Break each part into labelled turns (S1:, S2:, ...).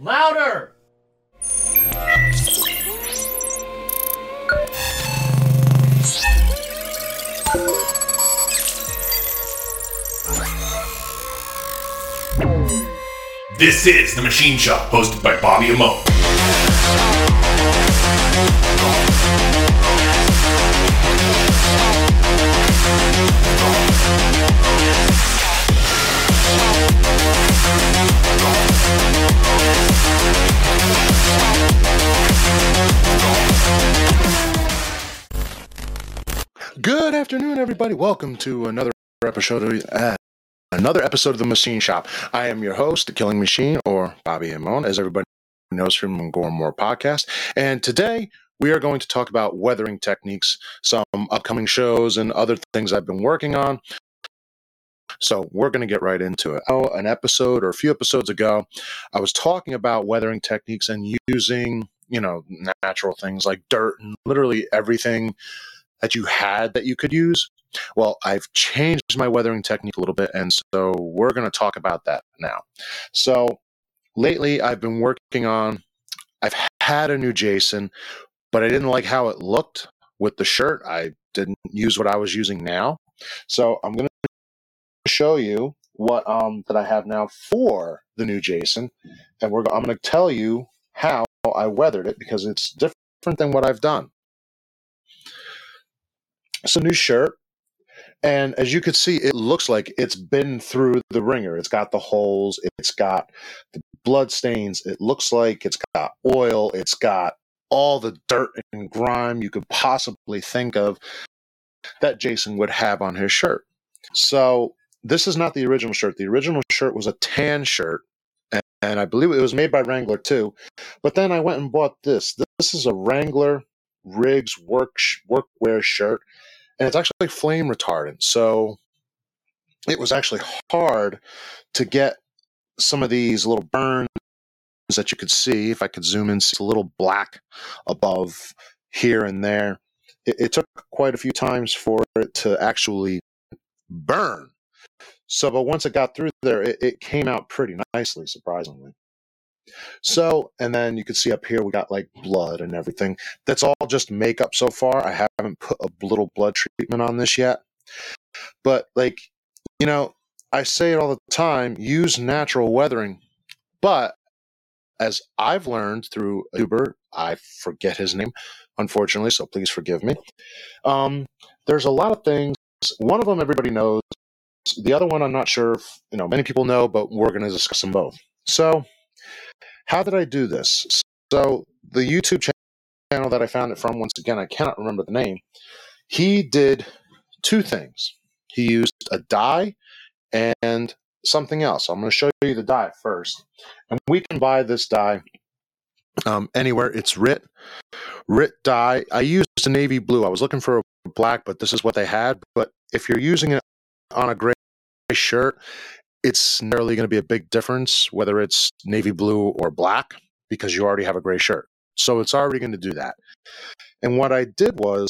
S1: Louder!
S2: This is The Machine Shop, hosted by Bobby Amone.
S3: Everybody. Welcome to another episode of uh, another episode of the Machine Shop. I am your host, the Killing Machine, or Bobby Amon, as everybody knows from Gore More podcast. And today we are going to talk about weathering techniques, some upcoming shows, and other things I've been working on. So we're going to get right into it. Oh, an episode or a few episodes ago, I was talking about weathering techniques and using, you know, natural things like dirt and literally everything that you had that you could use. Well, I've changed my weathering technique a little bit, and so we're going to talk about that now. So, lately, I've been working on, I've had a new Jason, but I didn't like how it looked with the shirt. I didn't use what I was using now. So, I'm going to show you what um that I have now for the new Jason, and we're I'm going to tell you how I weathered it because it's different than what I've done. It's a new shirt. And as you can see, it looks like it's been through the ringer. It's got the holes, it's got the blood stains, it looks like it's got oil, it's got all the dirt and grime you could possibly think of that Jason would have on his shirt. So, this is not the original shirt. The original shirt was a tan shirt, and, I believe it was made by Wrangler too. But then I went and bought this. This is a Wrangler Riggs work workwear shirt and it's actually flame retardant. So it was actually hard to get some of these little burns that you could see. If I could zoom in, see a little black above here and there. It, it took quite a few times for it to actually burn. So, but once it got through there, it, it came out pretty nicely, surprisingly. So, and then you can see up here we got like blood and everything. That's all just makeup so far. I haven't put a little blood treatment on this yet. But like, you know, I say it all the time, use natural weathering. But as I've learned through Uber, I forget his name, unfortunately, so please forgive me. Um, there's a lot of things. One of them everybody knows. The other one I'm not sure if, you know, many people know, but we're going to discuss them both. So, how did I do this? So the YouTube channel that I found it from, once again, I cannot remember the name. He did two things. He used a dye and something else. I'm going to show you the dye first, and we can buy this dye um, anywhere. It's RIT, RIT dye. I used a navy blue. I was looking for a black, but this is what they had. But if you're using it on a gray shirt, it's narrowly going to be a big difference whether it's navy blue or black because you already have a gray shirt. So it's already going to do that. And what I did was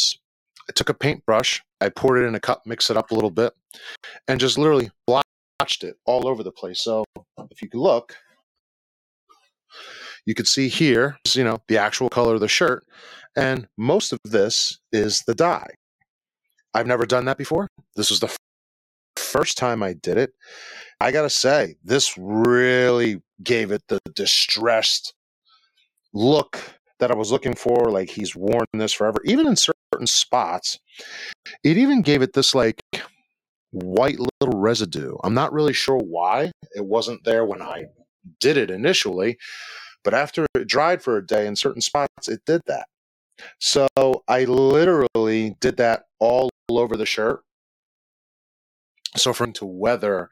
S3: I took a paintbrush, I poured it in a cup, mixed it up a little bit, and just literally blotched it all over the place. So if you look, you can see here, you know, the actual color of the shirt. And most of this is the dye. I've never done that before. This was the first time I did it, I got to say, this really gave it the distressed look that I was looking for. Like he's worn this forever, even in certain spots. It even gave it this like white little residue. I'm not really sure why it wasn't there when I did it initially, but after it dried for a day in certain spots, it did that. So I literally did that all over the shirt so for to weather,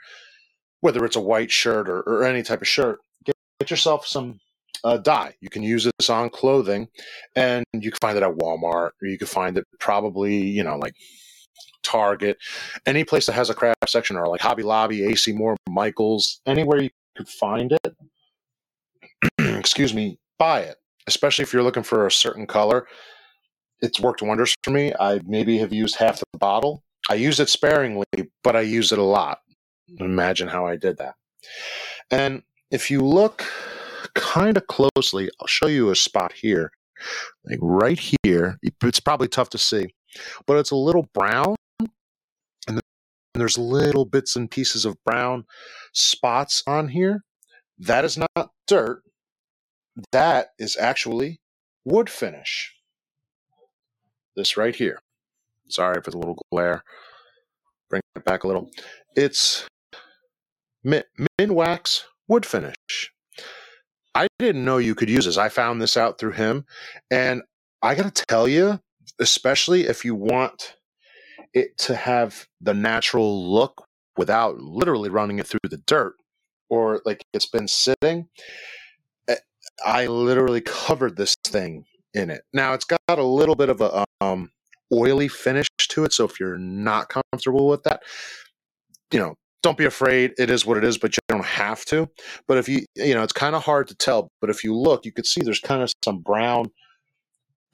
S3: whether it's a white shirt or, or any type of shirt, get, get yourself some uh, dye. You can use this on clothing, and you can find it at Walmart, or you can find it probably, you know, like Target, any place that has a craft section, or like Hobby Lobby, AC Moore, Michaels, anywhere you could find it. excuse me, buy it. Especially if you're looking for a certain color. It's worked wonders for me. I maybe have used half the bottle I use it sparingly, but I use it a lot. Imagine how I did that. And if you look kind of closely, I'll show you a spot here, like right here. It's probably tough to see, but it's a little brown, and there's little bits and pieces of brown spots on here. That is not dirt. That is actually wood finish. This right here. Sorry for the little glare. Bring it back a little. It's min, Minwax wood finish. I didn't know you could use this. I found this out through him. And I got to tell you, especially if you want it to have the natural look without literally running it through the dirt or like it's been sitting, eh, I literally covered this thing in it. Now it's got a little bit of a um, oily finish to it. So if you're not comfortable with that, you know, don't be afraid. It is what it is, but you don't have to. But if you, you know, it's kind of hard to tell. But if you look, you could see there's kind of some brown,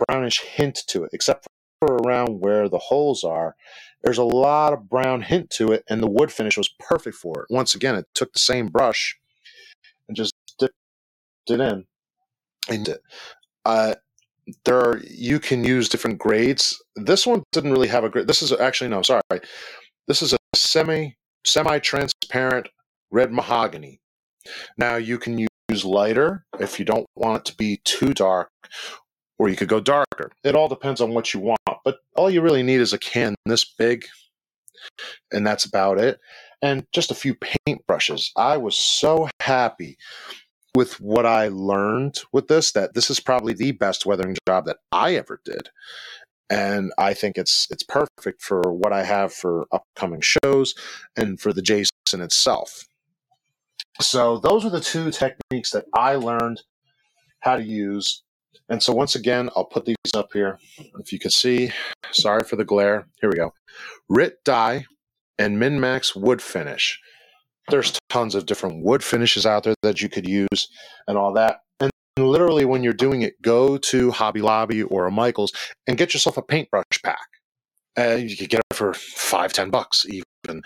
S3: brownish hint to it, except for around where the holes are. There's a lot of brown hint to it, and the wood finish was perfect for it. Once again, it took the same brush and just dipped it in. And it. uh, there are you can use different grades. This one didn't really have a grade. This is actually no, sorry. This is a semi semi-transparent red mahogany. Now you can use lighter if you don't want it to be too dark, or you could go darker. It all depends on what you want, but all you really need is a can this big, and that's about it. And just a few paint brushes. I was so happy with what I learned with this that this is probably the best weathering job that I ever did and I think it's it's perfect for what I have for upcoming shows and for the Jason itself. So those are the two techniques that I learned how to use. And so once again, I'll put these up here. If you can see, sorry for the glare. Here we go. RIT dye and Minwax wood finish. There's tons of different wood finishes out there that you could use and all that And literally when you're doing it, go to Hobby Lobby or a Michaels and get yourself a paintbrush pack. Uh, you could get it for five, ten bucks even.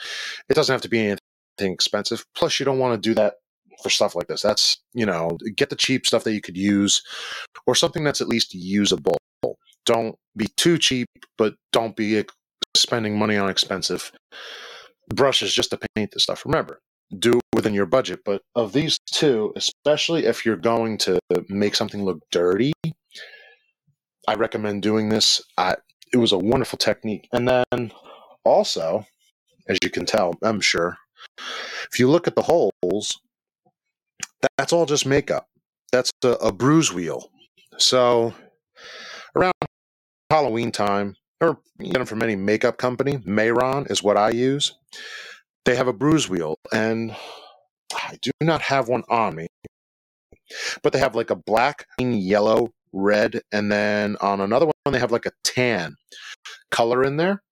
S3: It doesn't have to be anything expensive. Plus, you don't want to do that for stuff like this. That's you know, get the cheap stuff that you could use, or something that's at least usable. Don't be too cheap, but don't be spending money on expensive brushes just to paint this stuff. Remember, do within your budget. But of these two, especially if you're going to make something look dirty, I recommend doing this. I, it was a wonderful technique. And then also, as you can tell, I'm sure, if you look at the holes, that's all just makeup. That's a, a bruise wheel. So around Halloween time, or you get them from any makeup company, Mehron is what I use they have a bruise wheel, and I do not have one on me, but they have like a black, yellow, red, and then on another one they have like a tan color in there.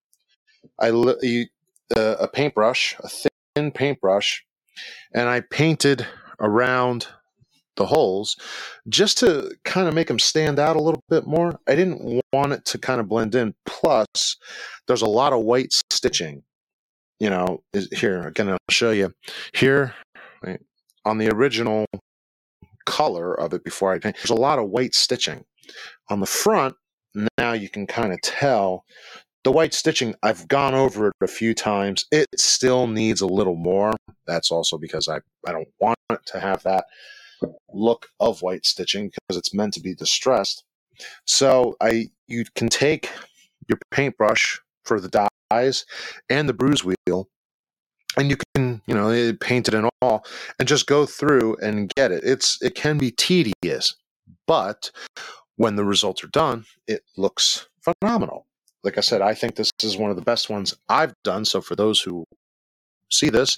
S3: I uh, a paintbrush, a thin paintbrush, and I painted around the holes just to kind of make them stand out a little bit more. I didn't want it to kind of blend in. Plus, there's a lot of white stitching you know, is here again. I'll show you here right, on the original color of it before I paint. There's a lot of white stitching on the front. Now you can kind of tell the white stitching. I've gone over it a few times. It still needs a little more. That's also because I I don't want it to have that look of white stitching because it's meant to be distressed. So I you can take your paintbrush for the eyes and the bruise wheel and you can you know paint it and all and just go through and get it. It's it can be tedious but when the results are done it looks phenomenal. Like i said i think this is one of the best ones i've done so for those who see this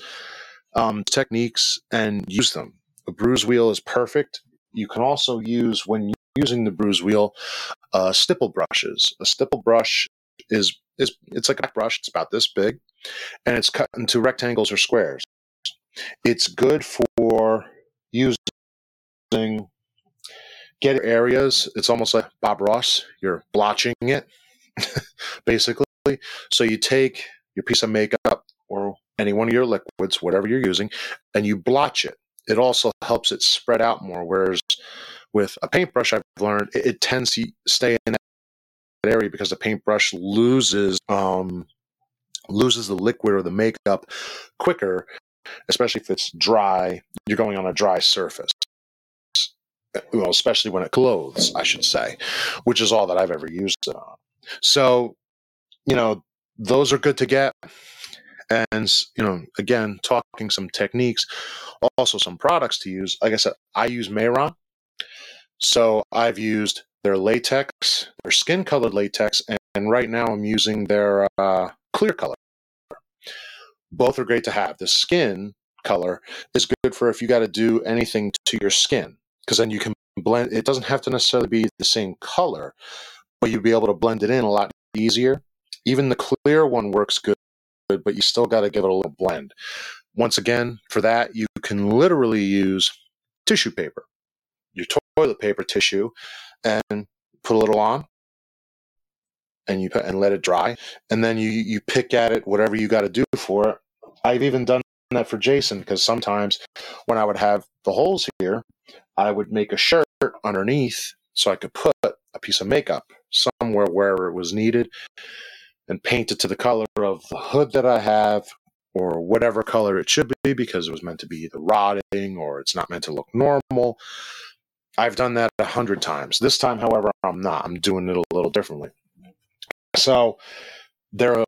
S3: um, techniques and use them. A bruise wheel is perfect. You can also use when using the bruise wheel uh, stipple brushes. A stipple brush is is it's like a brush. It's about this big, and it's cut into rectangles or squares. It's good for using get areas. It's almost like Bob Ross. You're blotching it, basically. So you take your piece of makeup or any one of your liquids, whatever you're using, and you blotch it. it also helps it spread out more. Whereas with a paintbrush, I've learned it, it tends to stay in area because the paintbrush loses um, loses the liquid or the makeup quicker, especially if it's dry. You're going on a dry surface. Well, especially when it clothes, I should say, which is all that I've ever used it on. So, you know, those are good to get. And, you know, again, talking some techniques, also some products to use. Like I said, I use Mehron. So I've used their latex, their skin colored latex, and, and right now I'm using their uh, clear color. Both are great to have. The skin color is good for if you got to do anything to your skin because then you can blend. It doesn't have to necessarily be the same color, but you'll be able to blend it in a lot easier. Even the clear one works good, but you still got to give it a little blend. Once again, for that, you can literally use tissue paper, your toilet paper tissue, and put a little on, and you put and let it dry, and then you you pick at it whatever you got to do for it. I've even done that for Jason because sometimes when I would have the holes here, I would make a shirt underneath so I could put a piece of makeup somewhere wherever it was needed and paint it to the color of the hood that I have or whatever color it should be because it was meant to be either rotting or it's not meant to look normal. I've done that a hundred times. This time, however, I'm not. I'm doing it a little differently. So their uh,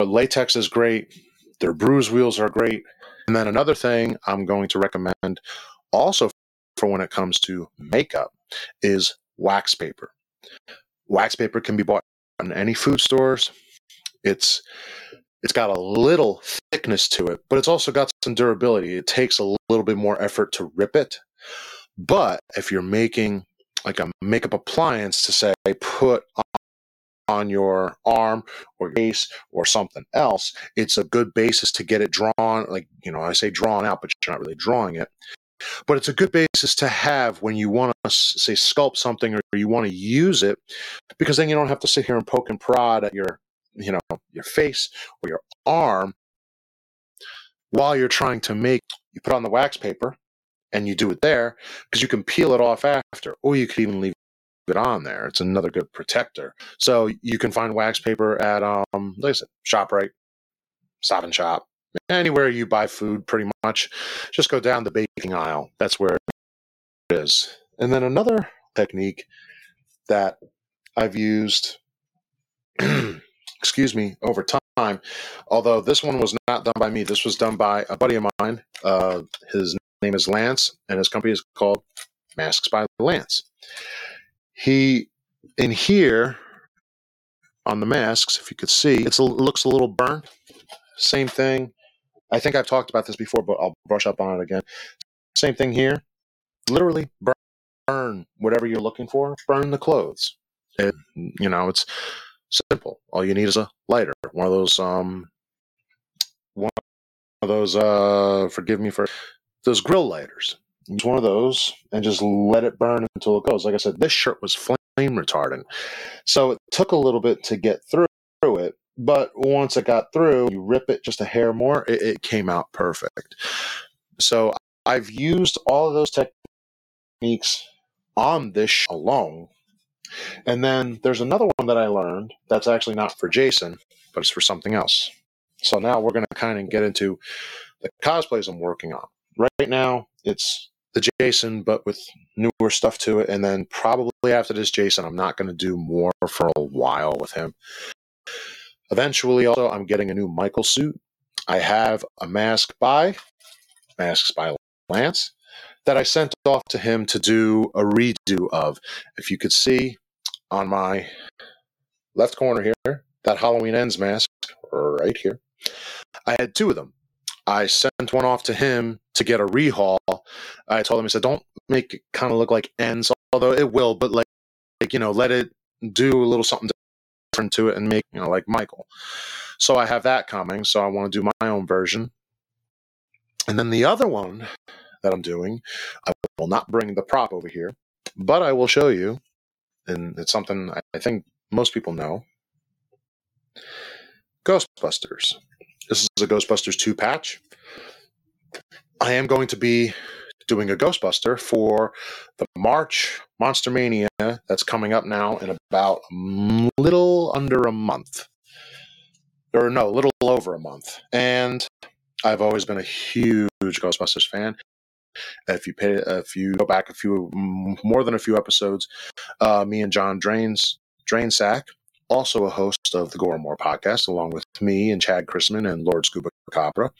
S3: latex is great. Their bruise wheels are great. And then another thing I'm going to recommend also for when it comes to makeup is wax paper. Wax paper can be bought in any food stores. It's it's got a little thickness to it, but it's also got some durability. It takes a little bit more effort to rip it. But if you're making like a makeup appliance to say put on your arm or your face or something else, it's a good basis to get it drawn. Like, you know, I say drawn out, but you're not really drawing it. But it's a good basis to have when you want to say sculpt something or you want to use it, because then you don't have to sit here and poke and prod at your, you know, your face or your arm while you're trying to make. You put on the wax paper and you do it there because you can peel it off after, or you could even leave it on there. It's another good protector. So you can find wax paper at um, like I said, Shoprite, Stop and Shop, anywhere you buy food. Pretty much, just go down the baking aisle. That's where it is. And then another technique that I've used, excuse me, over time. Although this one was not done by me, this was done by a buddy of mine. Uh, his name is Lance, and his company is called Masks by Lance. He, in here, on the masks, if you could see, it looks a little burnt. Same thing. I think I've talked about this before, but I'll brush up on it again. Same thing here. Literally burn, burn whatever you're looking for. Burn the clothes. It, you know, it's simple. All you need is a lighter. One of those um, one of those uh, forgive me for those grill lighters. Use one of those and just let it burn until it goes. Like I said, this shirt was flame retardant. So it took a little bit to get through it, but once it got through, you rip it just a hair more, it, it came out perfect. So I've used all of those techniques on this alone. And then there's another one that I learned that's actually not for Jason, but it's for something else. So now we're going to kind of get into the cosplays I'm working on. Right now, it's the Jason, but with newer stuff to it. And then probably after this Jason, I'm not going to do more for a while with him. Eventually, also, I'm getting a new Michael suit. I have a mask by Masks by Lance that I sent off to him to do a redo of. If you could see on my left corner here, that Halloween Ends mask right here, I had two of them. I sent one off to him to get a rehaul. I told him, I said, don't make it kind of look like ends, although it will, but like, like, you know, let it do a little something different to it and make, you know, like Michael. So I have that coming. So I want to do my own version. And then the other one that I'm doing, I will not bring the prop over here, but I will show you. And it's something I think most people know Ghostbusters. This is a Ghostbusters 2 patch. I am going to be doing a Ghostbuster for the March Monster Mania that's coming up now in about a little under a month. Or no, a little over a month. And I've always been a huge Ghostbusters fan. If you pay, if you go back a few more than a few episodes, uh, me and John Drains Drainsack, also a host of the Gore More podcast, along with me and Chad Chrisman and Lord Scuba Cabra,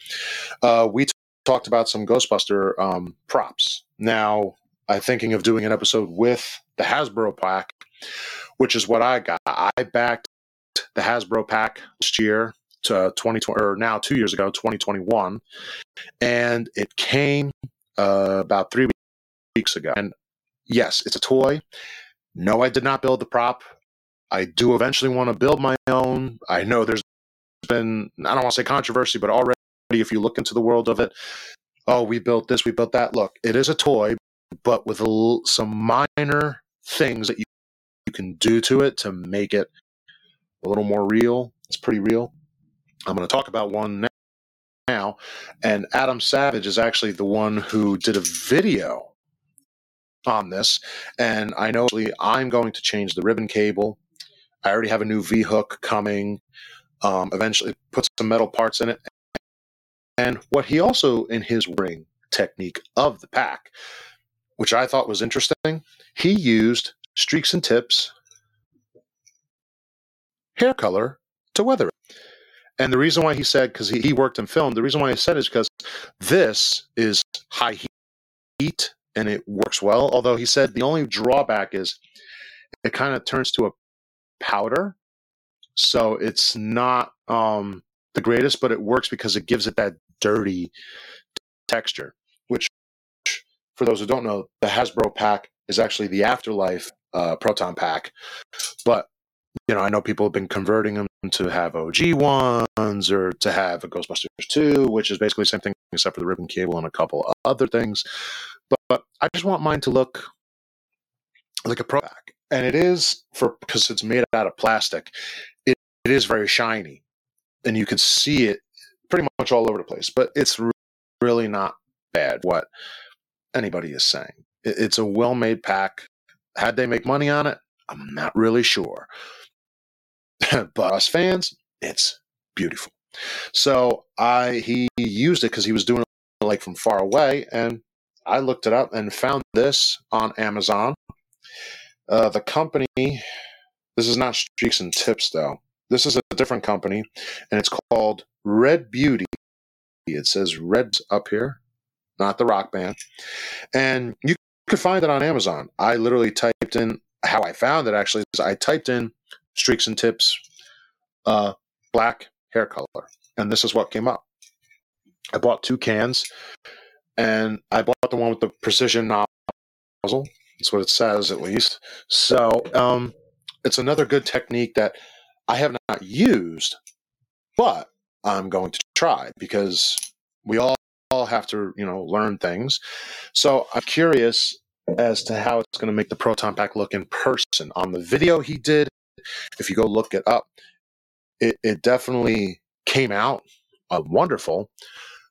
S3: uh, we t- talked about some Ghostbuster um, props. Now, I'm thinking of doing an episode with the Hasbro pack, which is what I got. I backed the Hasbro pack last year to 2020, or now two years ago, 2021, and it came uh, about three weeks ago. And yes, it's a toy. No, I did not build the prop. I do eventually want to build my own. I know there's been, I don't want to say controversy, but already if you look into the world of it, oh, we built this, we built that. Look, it is a toy, but with some minor things that you, you can do to it to make it a little more real. It's pretty real. I'm going to talk about one now. And Adam Savage is actually the one who did a video on this. And I know I'm going to change the ribbon cable. I already have a new V hook coming. Um, eventually, put some metal parts in it. And what he also, in his ring technique of the pack, which I thought was interesting, he used streaks and tips hair color to weather it. And the reason why he said, because he, he worked in film, the reason why he said is because this is high heat and it works well. Although he said the only drawback is it kind of turns to a powder. So it's not um, the greatest, but it works because it gives it that dirty texture, which, for those who don't know, the Hasbro pack is actually the Afterlife uh, Proton pack. But you know, I know people have been converting them to have OG ones or to have a Ghostbusters 2, which is basically the same thing except for the ribbon cable and a couple other things. But, but I just want mine to look like a Pro pack. And it is for because it's made out of plastic, it, it is very shiny. And you can see it pretty much all over the place. But it's really not bad what anybody is saying. It, it's a well made pack. Had they make money on it? I'm not really sure. but us fans, it's beautiful. So I he used it because he was doing it like from far away, and I looked it up and found this on Amazon. Uh, the company, this is not Streaks and Tips though. This is a different company, and it's called Red Beauty. It says Red up here, not the rock band, and you could find it on Amazon. I literally typed in how I found it. Actually, I typed in streaks and tips, uh, black hair color. And this is what came up. I bought two cans and I bought the one with the precision nozzle. That's what it says, at least. So um, it's another good technique that I have not used, but I'm going to try because we all, all have to, you know, learn things. So I'm curious as to how it's going to make the proton pack look in person. On the video he did, if you go look it up, it, it definitely came out uh, wonderful.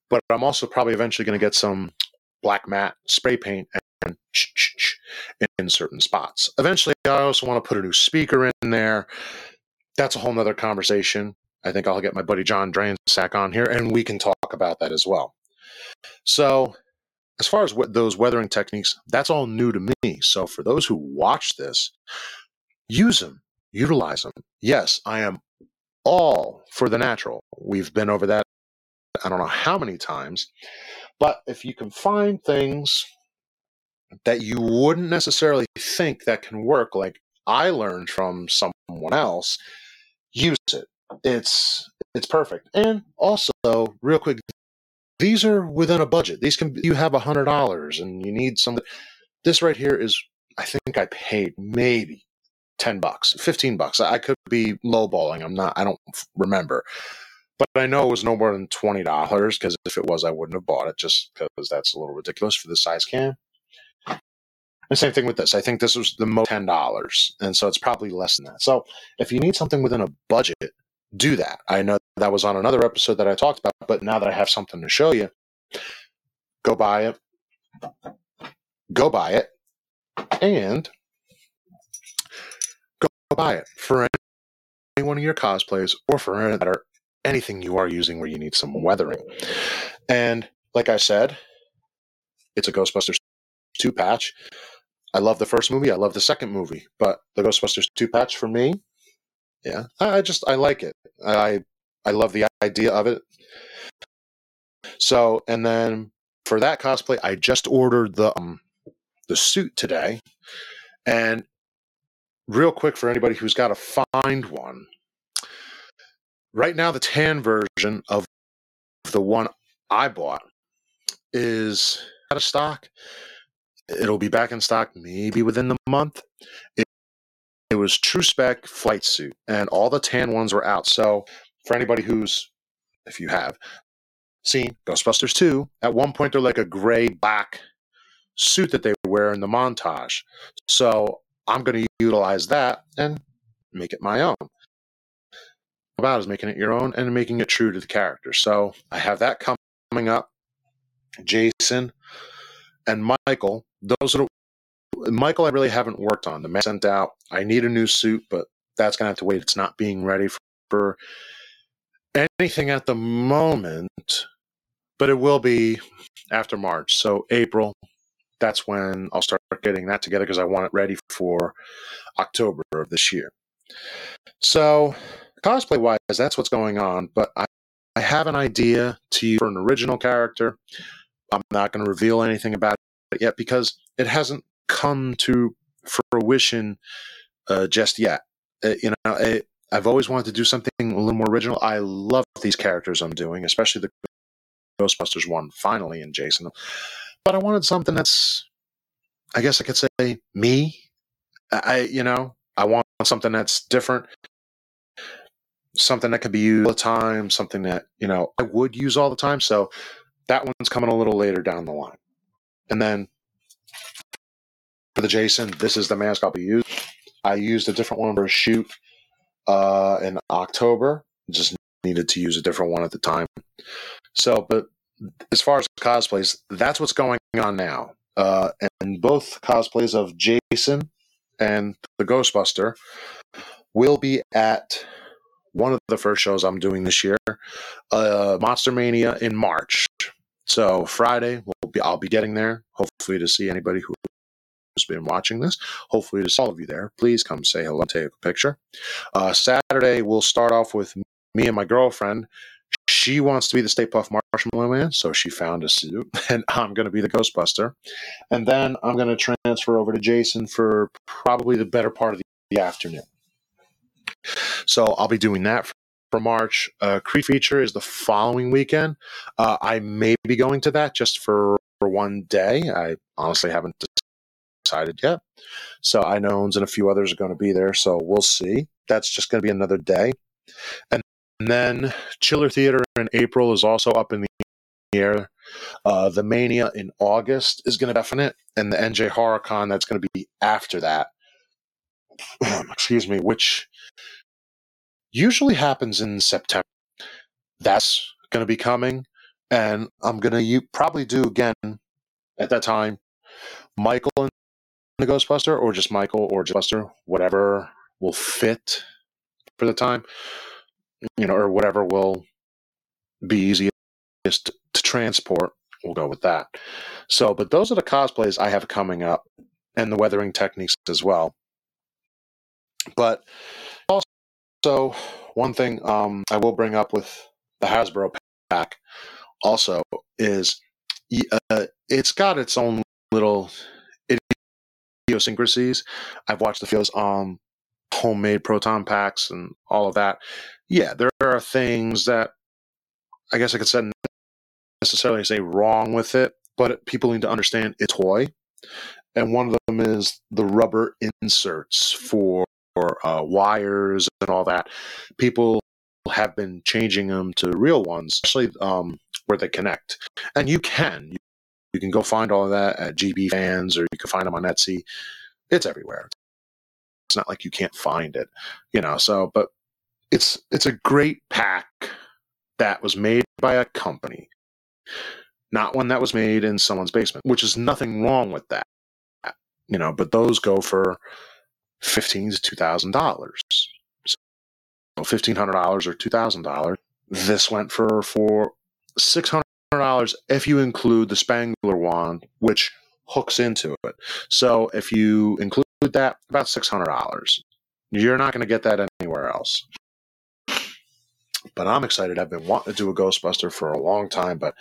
S3: But I'm also probably eventually going to get some black matte spray paint and in certain spots. Eventually, I also want to put a new speaker in there. That's a whole nother conversation. I think I'll get my buddy John Drainsack on here and we can talk about that as well. So, as far as those weathering techniques, that's all new to me. So, for those who watch this, use them utilize them. Yes, I am all for the natural. We've been over that I don't know how many times. But if you can find things that you wouldn't necessarily think that can work, like I learned from someone else, use it. It's it's perfect. And also, real quick, these are within a budget. These can you have a hundred dollars and you need some. This right here is, I think I paid maybe 10 bucks, 15 bucks. I could be lowballing. I'm not, I don't remember. But I know it was no more than $20 because if it was, I wouldn't have bought it just because that's a little ridiculous for the size can. The same thing with this. I think this was the most $10. And so it's probably less than that. So if you need something within a budget, do that. I know that was on another episode that I talked about, but now that I have something to show you, go buy it, go buy it and buy it for any one of your cosplays or for that anything you are using where you need some weathering. And like I said, it's a Ghostbusters 2 patch. I love the first movie, I love the second movie, but the Ghostbusters 2 patch for me, yeah, I just I like it. I I love the idea of it. So, and then for that cosplay, I just ordered the um, the suit today. And real quick for anybody who's got to find one, right now the tan version of the one I bought is out of stock. It'll be back in stock maybe within the month. It, it was Tru-Spec flight suit, and all the tan ones were out. So for anybody who's, if you have seen Ghostbusters 2, at one point they're like a gray black suit that they wear in the montage. So I'm going to utilize that and make it my own. About is making it your own and making it true to the character. So I have that coming up. Jason and Michael, those are Michael. I really haven't worked on. The man sent out. I need a new suit, but that's going to have to wait. It's not being ready for, for anything at the moment, but it will be after March. So April, that's when I'll start getting that together because I want it ready for October of this year. So, cosplay wise, that's what's going on. But I, I have an idea to for an original character. I'm not going to reveal anything about it yet because it hasn't come to fruition uh, just yet. Uh, you know, it, I've always wanted to do something a little more original. I love these characters I'm doing, especially the Ghostbusters one, finally, in Jason. But I wanted something that's, I guess I could say, me. I, you know, I want something that's different, something that could be used all the time, something that, you know, I would use all the time. So that one's coming a little later down the line. And then for the Jason, this is the mask I'll be using. I used a different one for a shoot uh, in October. Just needed to use a different one at the time. So, but as far as cosplays, that's what's going on now. Uh, and both cosplays of Jason and the Ghostbuster will be at one of the first shows I'm doing this year, uh, Monster Mania in March. So Friday, we'll be, I'll be getting there. Hopefully, to see anybody who who's been watching this. Hopefully, to see all of you there, please come say hello, take a picture. Uh, Saturday, we'll start off with me and my girlfriend. She wants to be the Stay Puft Marshmallow Man, so she found a suit, and I'm going to be the Ghostbuster. And then I'm going to transfer over to Jason for probably the better part of the afternoon. So I'll be doing that for March. Uh, Creature Feature is the following weekend. Uh, I may be going to that just for, for one day. I honestly haven't decided yet. So I know and a few others are going to be there. So we'll see. That's just going to be another day. And then Chiller Theater in April is also up in the air. Uh, the Mania in August is going to definite, and the NJ HorrorCon that's going to be after that. Excuse me, which usually happens in September. That's going to be coming, and I'm going to probably do again at that time Michael and the Ghostbuster, or just Michael or just Buster, whatever will fit for the time, you know, or whatever will be easiest to transport. We'll go with that. So, but those are the cosplays I have coming up, and the weathering techniques as well. But also, one thing um, I will bring up with the Hasbro pack also is uh, it's got its own little idiosyncrasies. I've watched the videos on homemade proton packs and all of that. Yeah, there are things that I guess I could say necessarily say wrong with it, but people need to understand it's toy. And one of them is the rubber inserts for uh, wires and all that. People have been changing them to real ones, especially um, where they connect. And you can. You you can go find all of that at GB Fans, or you can find them on Etsy. It's everywhere. It's not like you can't find it, you know. So, but it's it's a great pack that was made by a company. not one that was made in someone's basement, which is nothing wrong with that. You know, but those go for fifteen to two thousand dollars. So fifteen hundred dollars or two thousand dollars. This went for for six hundred dollars if you include the Spengler wand, which hooks into it. So if you include that, about six hundred dollars. You're not going to get that anywhere else. But I'm excited. I've been wanting to do a Ghostbuster for a long time, but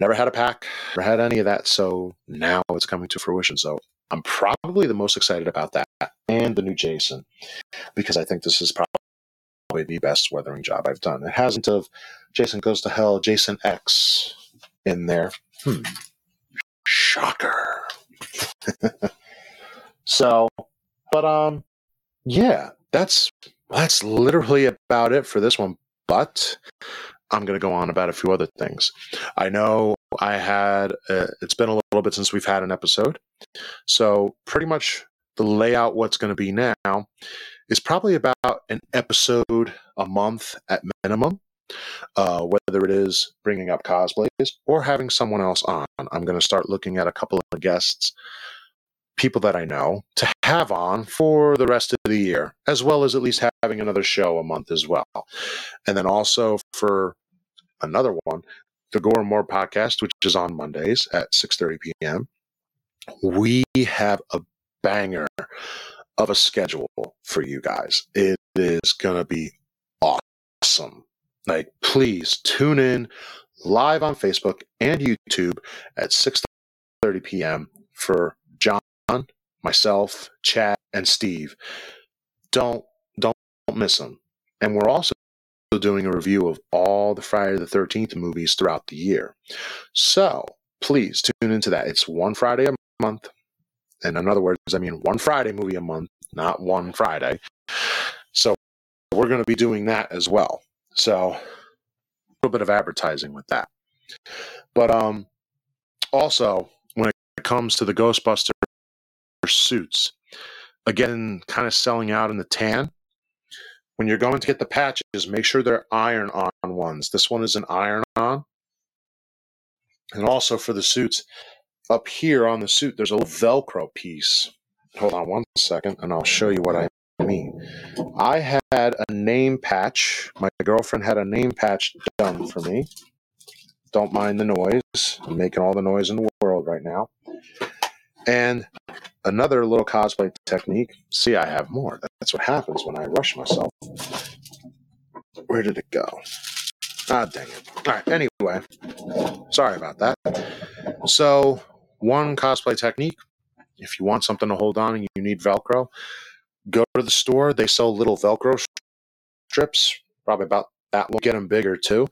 S3: never had a pack, never had any of that. So now it's coming to fruition. So I'm probably the most excited about that and the new Jason because I think this is probably the best weathering job I've done. It hasn't of Jason Goes to Hell, Jason X in there. Hmm. Shocker. so, but um, yeah, that's that's literally about it for this one. But I'm going to go on about a few other things. I know I had, uh, it's been a little bit since we've had an episode. So, pretty much the layout, what's going to be now, is probably about an episode a month at minimum. Uh, whether it is bringing up cosplays or having someone else on, I'm going to start looking at a couple of guests people that I know to have on for the rest of the year, as well as at least having another show a month as well. And then also for another one, the Gore More podcast, which is on Mondays at 6:30 p.m. We have a banger of a schedule for you guys. It is going to be awesome. Like please tune in live on Facebook and YouTube at 6:30 p.m. for myself, Chad, and Steve. Don't don't miss them. And we're also doing a review of all the Friday the 13th movies throughout the year. So please tune into that. It's one Friday a month. And in other words, I mean one Friday movie a month, not one Friday. So we're going to be doing that as well. So a little bit of advertising with that. But um also when it comes to the Ghostbuster suits. Again, kind of selling out in the tan. When you're going to get the patches, make sure they're iron on ones. This one is an iron on. And also for the suits, up here on the suit, there's a little Velcro piece. Hold on one second, and I'll show you what I mean. I had a name patch. My girlfriend had a name patch done for me. Don't mind the noise. I'm making all the noise in the world right now. And another little cosplay technique. See, I have more. That's what happens when I rush myself. Where did it go? Ah, dang it. All right, anyway, sorry about that. So, one cosplay technique if you want something to hold on and you need Velcro, go to the store. They sell little Velcro strips, probably about that long. Get them bigger too.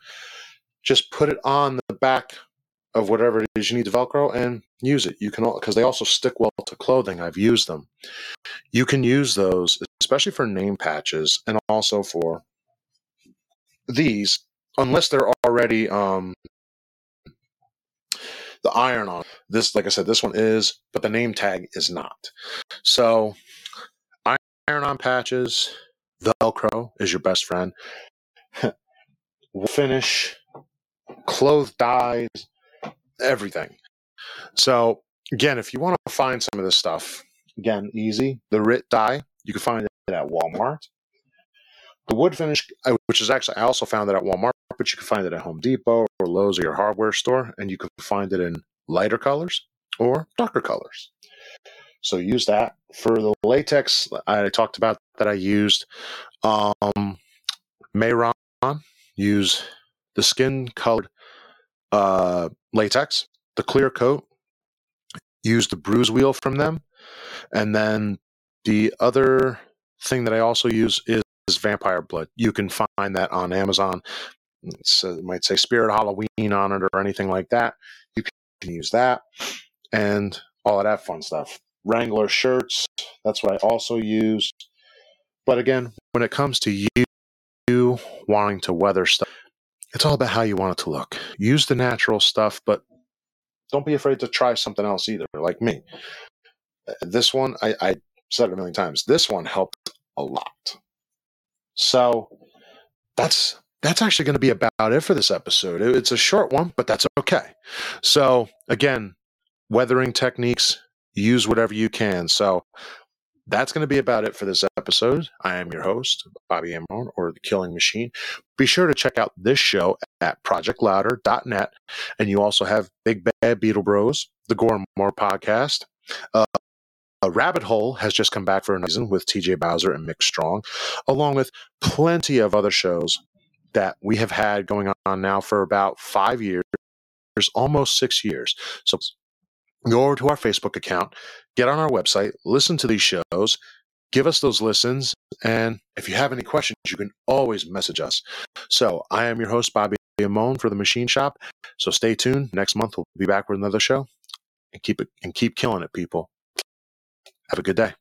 S3: Just put it on the back of whatever it is you need to Velcro and use it. You can, all, because they also stick well to clothing. I've used them. You can use those, especially for name patches and also for these, unless they're already um, the iron on. This, like I said, this one is, but the name tag is not. So, iron on patches, Velcro is your best friend. finish, clothes dyes, everything. So again, if you want to find some of this stuff, again, easy. The RIT dye, you can find it at Walmart. The wood finish, which is actually I also found it at Walmart, but you can find it at Home Depot or Lowe's or your hardware store, and you can find it in lighter colors or darker colors. So use that for the latex. I talked about that I used um, Mehron. Use the skin colored uh, latex, the clear coat, use the bruise wheel from them. And then the other thing that I also use is, is vampire blood. You can find that on Amazon. Uh, it might say Spirit Halloween on it or anything like that. You can use that and all of that fun stuff. Wrangler shirts, that's what I also use. But again, when it comes to you, you wanting to weather stuff, it's all about how you want it to look. Use the natural stuff, but don't be afraid to try something else either, like me. Uh, this one, I, I said it a million times, this one helped a lot. So that's that's actually going to be about it for this episode. It's a short one, but that's okay. So, again, weathering techniques, use whatever you can. So, that's going to be about it for this episode. I am your host, Bobby Amon, or The Killing Machine. Be sure to check out this show at projectlouder.net. And you also have Big Bad Beetle Bros, the Gore More podcast. Uh, a Rabbit Hole has just come back for a season with TJ Bowser and Mick Strong, along with plenty of other shows that we have had going on now for about five years, almost six years. So go over to our Facebook account, get on our website, listen to these shows, give us those listens. And if you have any questions, you can always message us. So I am your host, Bobby Amon for the Machine Shop. So stay tuned. Next month we'll be back with another show and keep it and keep killing it, people. Have a good day.